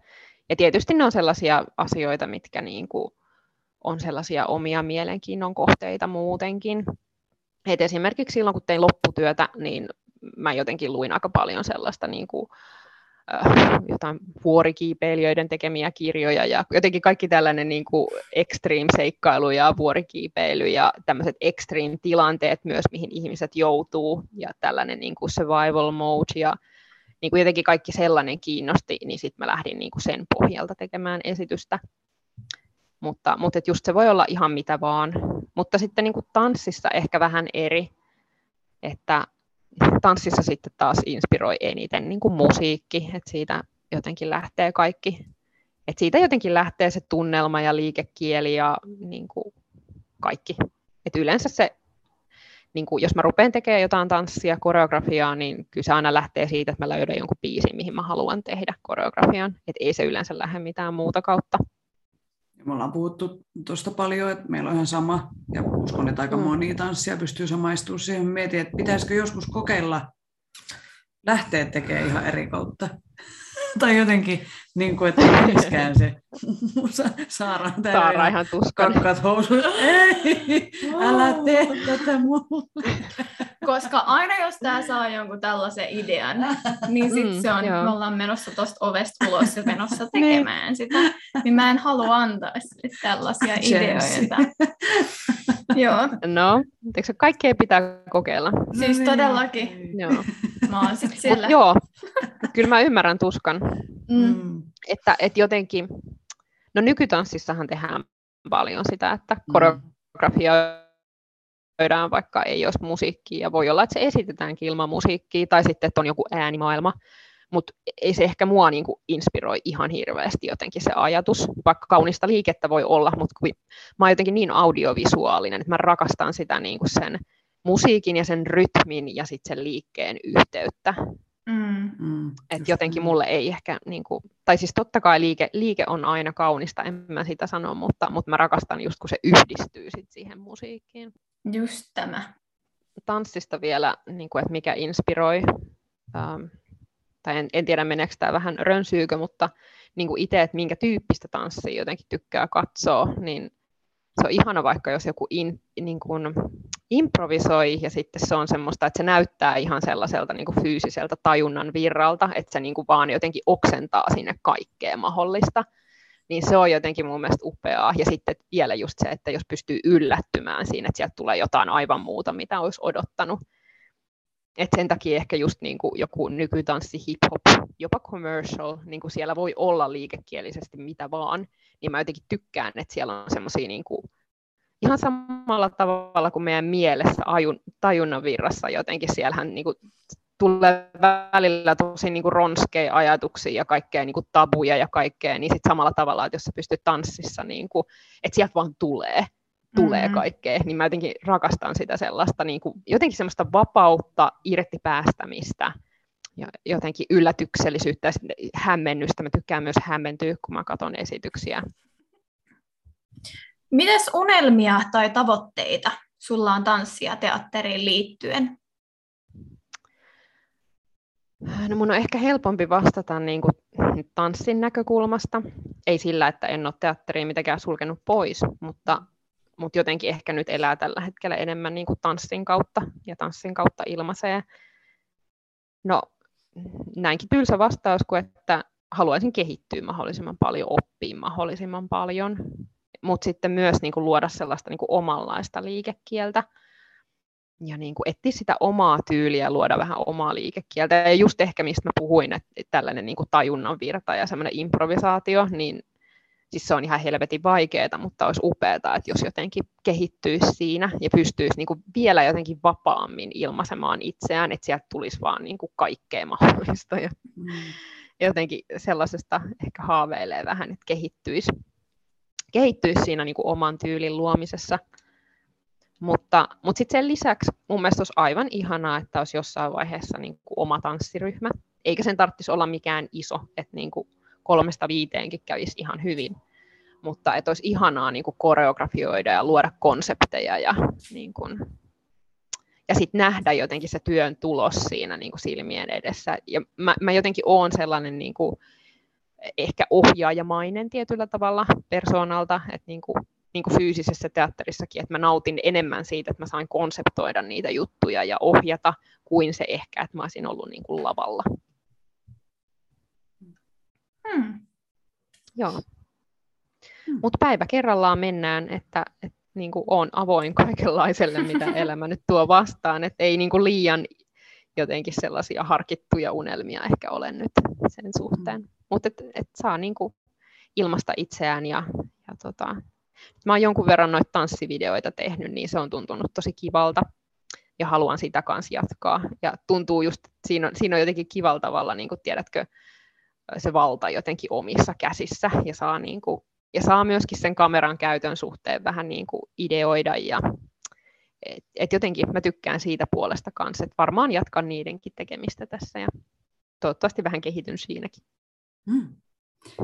Speaker 3: Ja tietysti ne on sellaisia asioita, mitkä niin kuin on sellaisia omia mielenkiinnon kohteita muutenkin. Et esimerkiksi silloin, kun tein lopputyötä, niin mä jotenkin luin aika paljon sellaista niin kuin, Äh, jotain vuorikiipeilijöiden tekemiä kirjoja ja jotenkin kaikki tällainen niin kuin extreme-seikkailu ja vuorikiipeily ja tämmöiset extreme-tilanteet myös, mihin ihmiset joutuu ja tällainen niin kuin survival mode ja niin kuin jotenkin kaikki sellainen kiinnosti, niin sitten mä lähdin niin kuin sen pohjalta tekemään esitystä. Mutta, mutta et just se voi olla ihan mitä vaan. Mutta sitten niin kuin tanssissa ehkä vähän eri, että tanssissa sitten taas inspiroi eniten niin kuin musiikki, että siitä jotenkin lähtee kaikki, että siitä jotenkin lähtee se tunnelma ja liikekieli ja niin kuin kaikki. Et yleensä se, niin kuin jos mä rupean tekemään jotain tanssia, koreografiaa, niin kyllä se aina lähtee siitä, että mä löydän jonkun biisin, mihin mä haluan tehdä koreografian. Et ei se yleensä lähde mitään muuta kautta.
Speaker 1: Me ollaan puhuttu tuosta paljon, että meillä on ihan sama, ja uskon, että aika mm. moni tanssia pystyy samaistumaan siihen. Mietin, että pitäisikö joskus kokeilla lähteä tekemään ihan eri kautta. tai jotenkin, niin kuin, että miskään se Saara
Speaker 3: on Saara ihan tuskon.
Speaker 1: Kakkat housut. Ei, älä tee tätä mulle.
Speaker 2: Koska aina jos tämä saa jonkun tällaisen idean, niin sit mm, se on, joo. me ollaan menossa tuosta ovesta ulos ja menossa niin. tekemään niin. sitä. Niin mä en halua antaa tällaisia ideoita. joo.
Speaker 3: No, eikö kaikkea pitää kokeilla?
Speaker 2: Siis no niin. todellakin. Joo. Mä oon sit siellä.
Speaker 3: Mut joo, kyllä mä ymmärrän tuskan. Mm. Että, että jotenkin, no nykytanssissahan tehdään paljon sitä, että mm. koreografia lyödään, vaikka ei olisi musiikkia, ja voi olla, että se esitetäänkin ilman musiikkia, tai sitten, että on joku äänimaailma, mutta ei se ehkä mua niin kuin inspiroi ihan hirveästi jotenkin se ajatus, vaikka kaunista liikettä voi olla, mutta kun mä oon jotenkin niin audiovisuaalinen, että mä rakastan sitä niin kuin sen musiikin ja sen rytmin ja sitten sen liikkeen yhteyttä. Mm. Mm, Et jotenkin mulle ei ehkä, niin kuin, tai siis totta kai liike, liike on aina kaunista, en mä sitä sano, mutta, mutta mä rakastan just kun se yhdistyy sit siihen musiikkiin.
Speaker 2: Just tämä.
Speaker 3: Tanssista vielä, niin kuin, että mikä inspiroi, ähm, tai en, en tiedä meneekö tämä vähän rönsyykö, mutta niin kuin itse, että minkä tyyppistä tanssia jotenkin tykkää katsoa, niin se on ihana vaikka, jos joku in, niin kuin improvisoi ja sitten se on semmoista, että se näyttää ihan sellaiselta niin kuin fyysiseltä tajunnan virralta, että se niin kuin vaan jotenkin oksentaa sinne kaikkea mahdollista niin se on jotenkin mun mielestä upeaa. Ja sitten vielä just se, että jos pystyy yllättymään siinä, että sieltä tulee jotain aivan muuta, mitä olisi odottanut. Et sen takia ehkä just niin kuin joku nykytanssi, hip-hop, jopa commercial, niin kuin siellä voi olla liikekielisesti mitä vaan, niin mä jotenkin tykkään, että siellä on semmoisia niin kuin, ihan samalla tavalla kuin meidän mielessä ajun, tajunnan virrassa jotenkin, siellähän niin kuin tulee välillä tosi niin kuin ronskeja ajatuksia ja kaikkea niin kuin tabuja ja kaikkea, niin sitten samalla tavalla, että jos sä pystyt tanssissa, niin kuin, että sieltä vaan tulee, tulee mm-hmm. kaikkea, niin mä jotenkin rakastan sitä sellaista, niin kuin, jotenkin semmoista vapautta, irti päästämistä, ja jotenkin yllätyksellisyyttä ja hämmennystä. Mä tykkään myös hämmentyä, kun mä katson esityksiä.
Speaker 2: Mites unelmia tai tavoitteita sulla on tanssia teatteriin liittyen?
Speaker 3: No mun on ehkä helpompi vastata niin kuin tanssin näkökulmasta. Ei sillä, että en ole teatteriin mitenkään sulkenut pois, mutta, mutta jotenkin ehkä nyt elää tällä hetkellä enemmän niin kuin tanssin kautta ja tanssin kautta ilmaisee. No näinkin tylsä vastaus kuin, että haluaisin kehittyä mahdollisimman paljon, oppia mahdollisimman paljon, mutta sitten myös niin kuin luoda sellaista niin kuin omanlaista liikekieltä – ja niin kuin etsiä sitä omaa tyyliä ja luoda vähän omaa liikekieltä. Ja just ehkä mistä mä puhuin, että tällainen niin kuin tajunnan virta ja semmoinen improvisaatio, niin siis se on ihan helvetin vaikeaa, mutta olisi upeaa, että jos jotenkin kehittyisi siinä ja pystyisi niin kuin vielä jotenkin vapaammin ilmaisemaan itseään, että sieltä tulisi vaan niin kuin kaikkea mahdollista. Ja mm. jotenkin sellaisesta ehkä haaveilee vähän, että kehittyisi, kehittyisi siinä niin kuin oman tyylin luomisessa – mutta, mutta sitten sen lisäksi mun mielestä olisi aivan ihanaa, että olisi jossain vaiheessa niin kuin oma tanssiryhmä, eikä sen tarvitsisi olla mikään iso, että niin kuin kolmesta viiteenkin kävisi ihan hyvin, mutta että olisi ihanaa niin kuin koreografioida ja luoda konsepteja ja, niin kuin, ja sitten nähdä jotenkin se työn tulos siinä niin kuin silmien edessä. Ja mä, mä jotenkin oon sellainen niin kuin, ehkä ohjaajamainen tietyllä tavalla persoonalta, että niin kuin niin kuin fyysisessä teatterissakin, että mä nautin enemmän siitä, että mä sain konseptoida niitä juttuja ja ohjata, kuin se ehkä, että mä olisin ollut niin kuin lavalla. Hmm. Joo. Hmm. Mutta päivä kerrallaan mennään, että, että niin kuin on avoin kaikenlaiselle, mitä elämä nyt tuo vastaan, että ei niin kuin liian jotenkin sellaisia harkittuja unelmia ehkä ole nyt sen suhteen. Mutta et, et saa niin kuin ilmasta itseään ja, ja tota, Mä oon jonkun verran noita tanssivideoita tehnyt, niin se on tuntunut tosi kivalta ja haluan sitä kanssa jatkaa. Ja tuntuu just, siinä on, siinä on jotenkin kivalla tavalla, niin kuin tiedätkö, se valta jotenkin omissa käsissä ja saa, niin kuin, ja saa myöskin sen kameran käytön suhteen vähän niin kuin ideoida ja et, et jotenkin mä tykkään siitä puolesta kanssa, että varmaan jatkan niidenkin tekemistä tässä ja toivottavasti vähän kehityn siinäkin.
Speaker 1: Mm.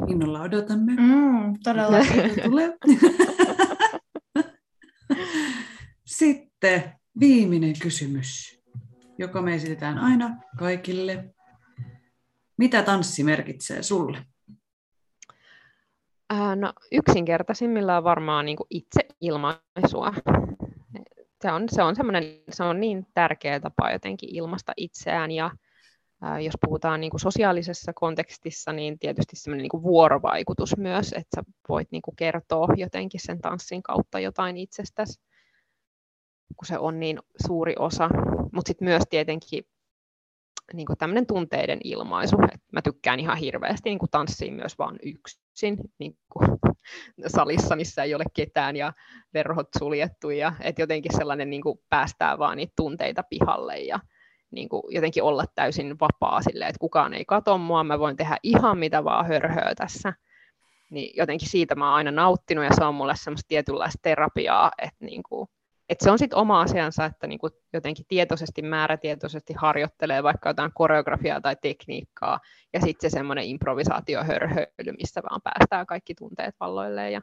Speaker 1: Innolla odotamme.
Speaker 2: Mm, todella.
Speaker 1: tulee. Sitten viimeinen kysymys, joka me esitetään aina kaikille. Mitä tanssi merkitsee sulle?
Speaker 3: no, yksinkertaisimmillaan varmaan niin itse ilmaisua. Se on, se on, se on niin tärkeä tapa jotenkin ilmaista itseään ja jos puhutaan niin kuin sosiaalisessa kontekstissa, niin tietysti semmoinen niin vuorovaikutus myös, että sä voit niin kuin kertoa jotenkin sen tanssin kautta jotain itsestäsi, kun se on niin suuri osa. Mutta sitten myös tietenkin niin kuin tämmöinen tunteiden ilmaisu. Et mä tykkään ihan hirveästi niin tanssia myös vaan yksin niin kuin salissa, missä ei ole ketään ja verhot suljettu. Ja, et jotenkin sellainen niin kuin päästää vaan niitä tunteita pihalle ja niin kuin jotenkin olla täysin vapaa sille, että kukaan ei kato mua, mä voin tehdä ihan mitä vaan hörhöä tässä. Niin jotenkin siitä mä oon aina nauttinut ja se on mulle semmoista tietynlaista terapiaa, että niin kuin, että se on sitten oma asiansa, että niin kuin jotenkin tietoisesti, määrätietoisesti harjoittelee vaikka jotain koreografiaa tai tekniikkaa, ja sitten se semmoinen improvisaatiohörhöily, missä vaan päästään kaikki tunteet valloilleen. Ja,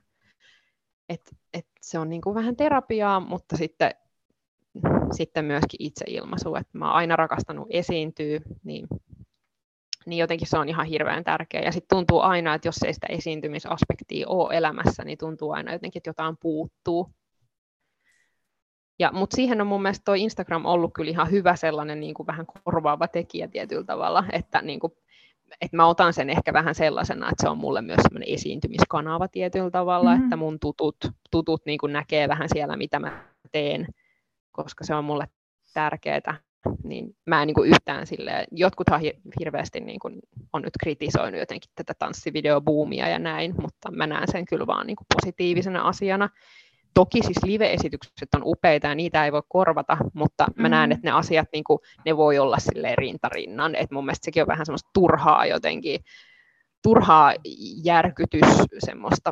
Speaker 3: et, et se on niin kuin vähän terapiaa, mutta sitten sitten myöskin itseilmaisu, että mä oon aina rakastanut esiintyä, niin, niin jotenkin se on ihan hirveän tärkeä. Ja sitten tuntuu aina, että jos ei sitä esiintymisaspektia ole elämässä, niin tuntuu aina jotenkin, että jotain puuttuu. Ja, mutta siihen on mun mielestä toi Instagram ollut kyllä ihan hyvä sellainen niin kuin vähän korvaava tekijä tietyllä tavalla, että niin kuin, että mä otan sen ehkä vähän sellaisena, että se on mulle myös semmoinen esiintymiskanava tietyllä tavalla, mm-hmm. että mun tutut, tutut niin kuin näkee vähän siellä, mitä mä teen, koska se on mulle tärkeää, niin mä en niin kuin yhtään sille, jotkuthan hirveästi niin kuin on nyt kritisoinut jotenkin tätä tanssivideobuumia ja näin, mutta mä näen sen kyllä vaan niin kuin positiivisena asiana. Toki siis live-esitykset on upeita ja niitä ei voi korvata, mutta mä mm. näen, että ne asiat niin kuin, ne voi olla sille rintarinnan, että mun mielestä sekin on vähän semmoista turhaa jotenkin, turhaa järkytys semmoista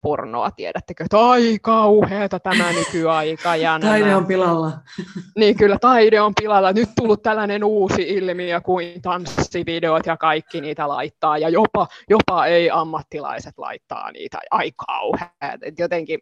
Speaker 3: pornoa, tiedättekö, että ai kauheata tämä nykyaika. Ja
Speaker 1: taide nämä... on pilalla.
Speaker 3: Niin kyllä, taide on pilalla. Nyt tullut tällainen uusi ilmiö kuin tanssivideot ja kaikki niitä laittaa ja jopa, jopa ei-ammattilaiset laittaa niitä. Ai kauheat. Et jotenkin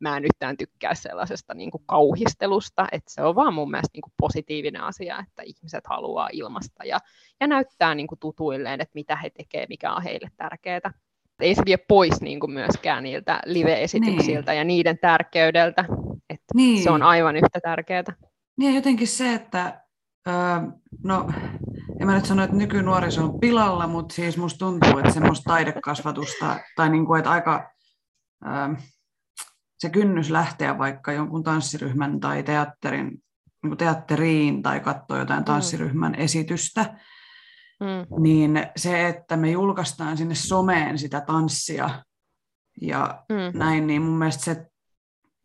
Speaker 3: mä en yhtään tykkää sellaisesta niin kuin kauhistelusta, että se on vaan mun mielestä niin kuin positiivinen asia, että ihmiset haluaa ilmasta ja, ja näyttää niin kuin tutuilleen, että mitä he tekevät, mikä on heille tärkeää ei se vie pois niin kuin myöskään niiltä live-esityksiltä niin. ja niiden tärkeydeltä. Että niin. Se on aivan yhtä tärkeää.
Speaker 1: Niin jotenkin se, että öö, no en mä nyt sano, että nykynuoriso on pilalla, mutta siis musta tuntuu, että semmoista taidekasvatusta, tai niin kuin, että aika öö, se kynnys lähteä vaikka jonkun tanssiryhmän tai teatterin, niin teatteriin tai katsoa jotain mm. tanssiryhmän esitystä, Mm. Niin se, että me julkaistaan sinne someen sitä tanssia ja mm. näin, niin mun mielestä se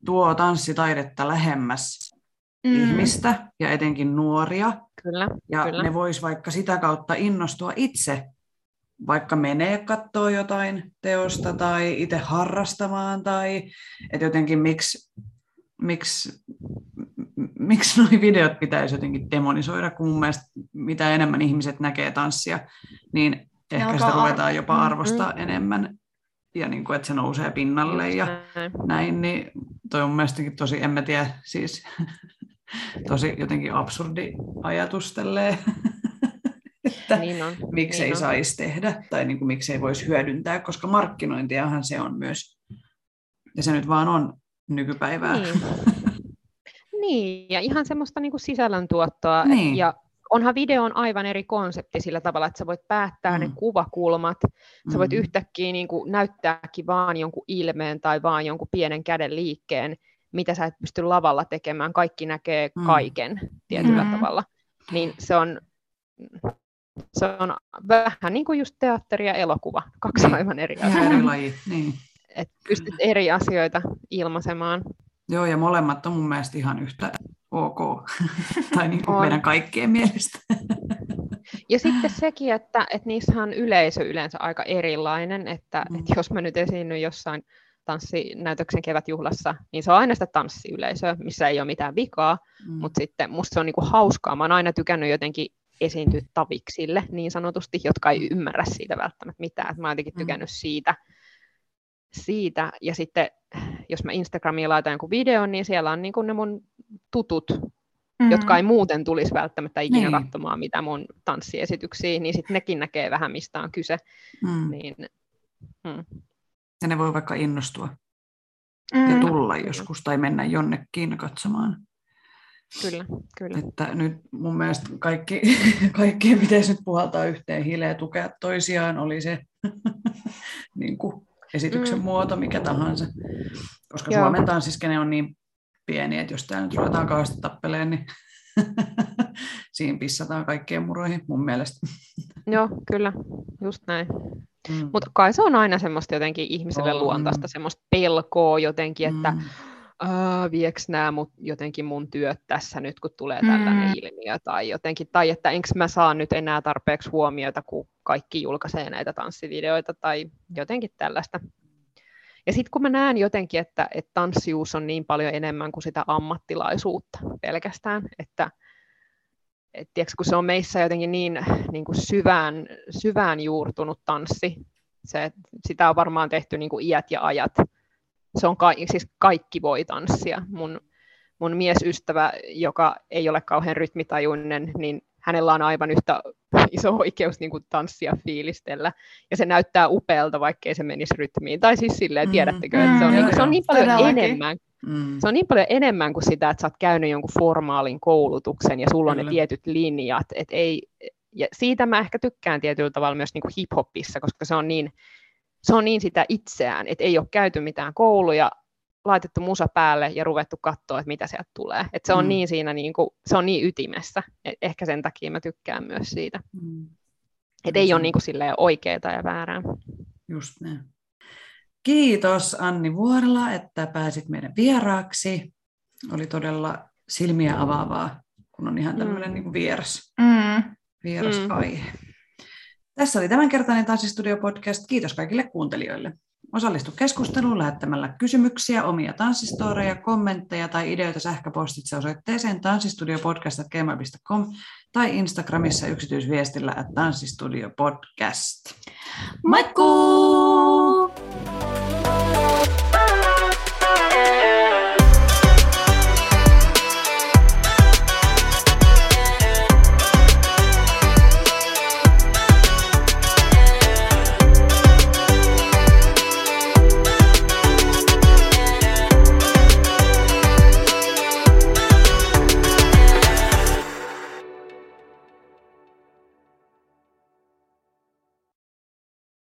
Speaker 1: tuo tanssitaidetta lähemmäs mm. ihmistä ja etenkin nuoria.
Speaker 3: Kyllä,
Speaker 1: ja
Speaker 3: kyllä.
Speaker 1: ne vois vaikka sitä kautta innostua itse, vaikka menee katsoa jotain teosta tai itse harrastamaan tai että jotenkin miksi, miksi miksi nuo videot pitäisi jotenkin demonisoida, kun mun mielestä mitä enemmän ihmiset näkee tanssia, niin ehkä sitä ruvetaan jopa arvostaa mm-hmm. enemmän ja niin kuin, että se nousee pinnalle Just ja näin. näin, niin toi on mun mielestäkin tosi, en mä tiedä, siis tosi jotenkin absurdi ajatus tälleen, että niin on, miksei niin saisi tehdä tai niin kuin, miksei voisi hyödyntää, koska markkinointiahan se on myös, ja se nyt vaan on nykypäivää. Niin.
Speaker 3: Niin, ja ihan semmoista niin kuin sisällöntuottoa. Niin. Ja onhan video on aivan eri konsepti sillä tavalla, että sä voit päättää mm. ne kuvakulmat, sä voit mm. yhtäkkiä niin kuin näyttääkin vaan jonkun ilmeen tai vaan jonkun pienen käden liikkeen, mitä sä et pysty lavalla tekemään. Kaikki näkee mm. kaiken tietyllä mm. tavalla. Niin se on, se on vähän niin kuin just teatteri ja elokuva, kaksi niin. aivan eri asiaa.
Speaker 1: Eri laji, niin.
Speaker 3: Et pystyt eri asioita ilmaisemaan.
Speaker 1: Joo, ja molemmat on mun mielestä ihan yhtä ok, tai niin kuin meidän kaikkien mielestä.
Speaker 3: ja sitten sekin, että, että niissä on yleisö yleensä aika erilainen, että, mm. että jos mä nyt esiinnyn jossain tanssinäytöksen kevätjuhlassa, niin se on aina sitä tanssiyleisöä, missä ei ole mitään vikaa, mm. mutta sitten musta se on niinku hauskaa. Mä oon aina tykännyt jotenkin esiintyä taviksille niin sanotusti, jotka ei ymmärrä siitä välttämättä mitään. Et mä oon jotenkin mm. tykännyt siitä, siitä. Ja sitten jos mä Instagramiin laitan jonkun videon, niin siellä on niin ne mun tutut, mm. jotka ei muuten tulisi välttämättä ikinä niin. katsomaan mitä mun tanssiesityksiä, niin sitten nekin näkee vähän mistä on kyse. Mm. Niin,
Speaker 1: mm. Ja ne voi vaikka innostua mm. ja tulla joskus tai mennä jonnekin katsomaan.
Speaker 3: Kyllä, kyllä.
Speaker 1: Että nyt mun mielestä kaikki, kaikkien pitäisi nyt puhaltaa yhteen hiileen ja tukea toisiaan, oli se niin kuin esityksen mm. muoto mikä tahansa. Koska Joo. Suomen tanssiskene on niin pieni, että jos täällä nyt ruvetaan kauheasti tappeleen, niin siinä pissataan kaikkien muroihin mun mielestä.
Speaker 3: Joo, kyllä, just näin. Mm. Mutta kai se on aina semmoista jotenkin ihmiselle on. luontaista, semmoista pelkoa jotenkin, että mm vieks nämä mut, jotenkin mun työt tässä nyt, kun tulee tällainen mm. ilmiö, tai jotenkin, tai että enkö mä saa nyt enää tarpeeksi huomiota, kun kaikki julkaisee näitä tanssivideoita, tai jotenkin tällaista. Ja sitten kun mä näen jotenkin, että, että tanssius on niin paljon enemmän kuin sitä ammattilaisuutta pelkästään, että et, tiiäks, kun se on meissä jotenkin niin, niin kuin syvään, syvään juurtunut tanssi, se, sitä on varmaan tehty niin kuin iät ja ajat, se on ka- siis kaikki voi tanssia. Mun, mun miesystävä, joka ei ole kauhean rytmitajuinen, niin hänellä on aivan yhtä iso oikeus niin kuin tanssia fiilistellä. Ja se näyttää upealta, vaikkei se menisi rytmiin. Tai siis silleen, mm. tiedättekö, että se on, mm, niin, se on niin paljon todellakin. enemmän. Mm. Se on niin paljon enemmän kuin sitä, että sä oot käynyt jonkun formaalin koulutuksen ja sulla on Kyllä. ne tietyt linjat. Et ei, ja siitä mä ehkä tykkään tietyllä tavalla myös niin kuin hip-hopissa, koska se on niin se on niin sitä itseään, että ei ole käyty mitään kouluja, laitettu musa päälle ja ruvettu katsoa, että mitä sieltä tulee. Et se on mm. niin siinä, niin kuin, se on niin ytimessä. Et ehkä sen takia mä tykkään myös siitä. Mm. Että ei ole niin kuin oikeaa ja väärää.
Speaker 1: Just näin. Kiitos Anni Vuorla, että pääsit meidän vieraaksi. Oli todella silmiä avaavaa, kun on ihan tämmöinen mm. niin vieras, mm. vieras mm. aihe. Tässä oli tämänkertainen Tanssistudio-podcast. Kiitos kaikille kuuntelijoille. Osallistu keskusteluun lähettämällä kysymyksiä, omia tanssistoreja, kommentteja tai ideoita sähköpostitse osoitteeseen tanssistudiopodcast.gmail.com tai Instagramissa yksityisviestillä at tanssistudiopodcast.
Speaker 2: Moikkuu!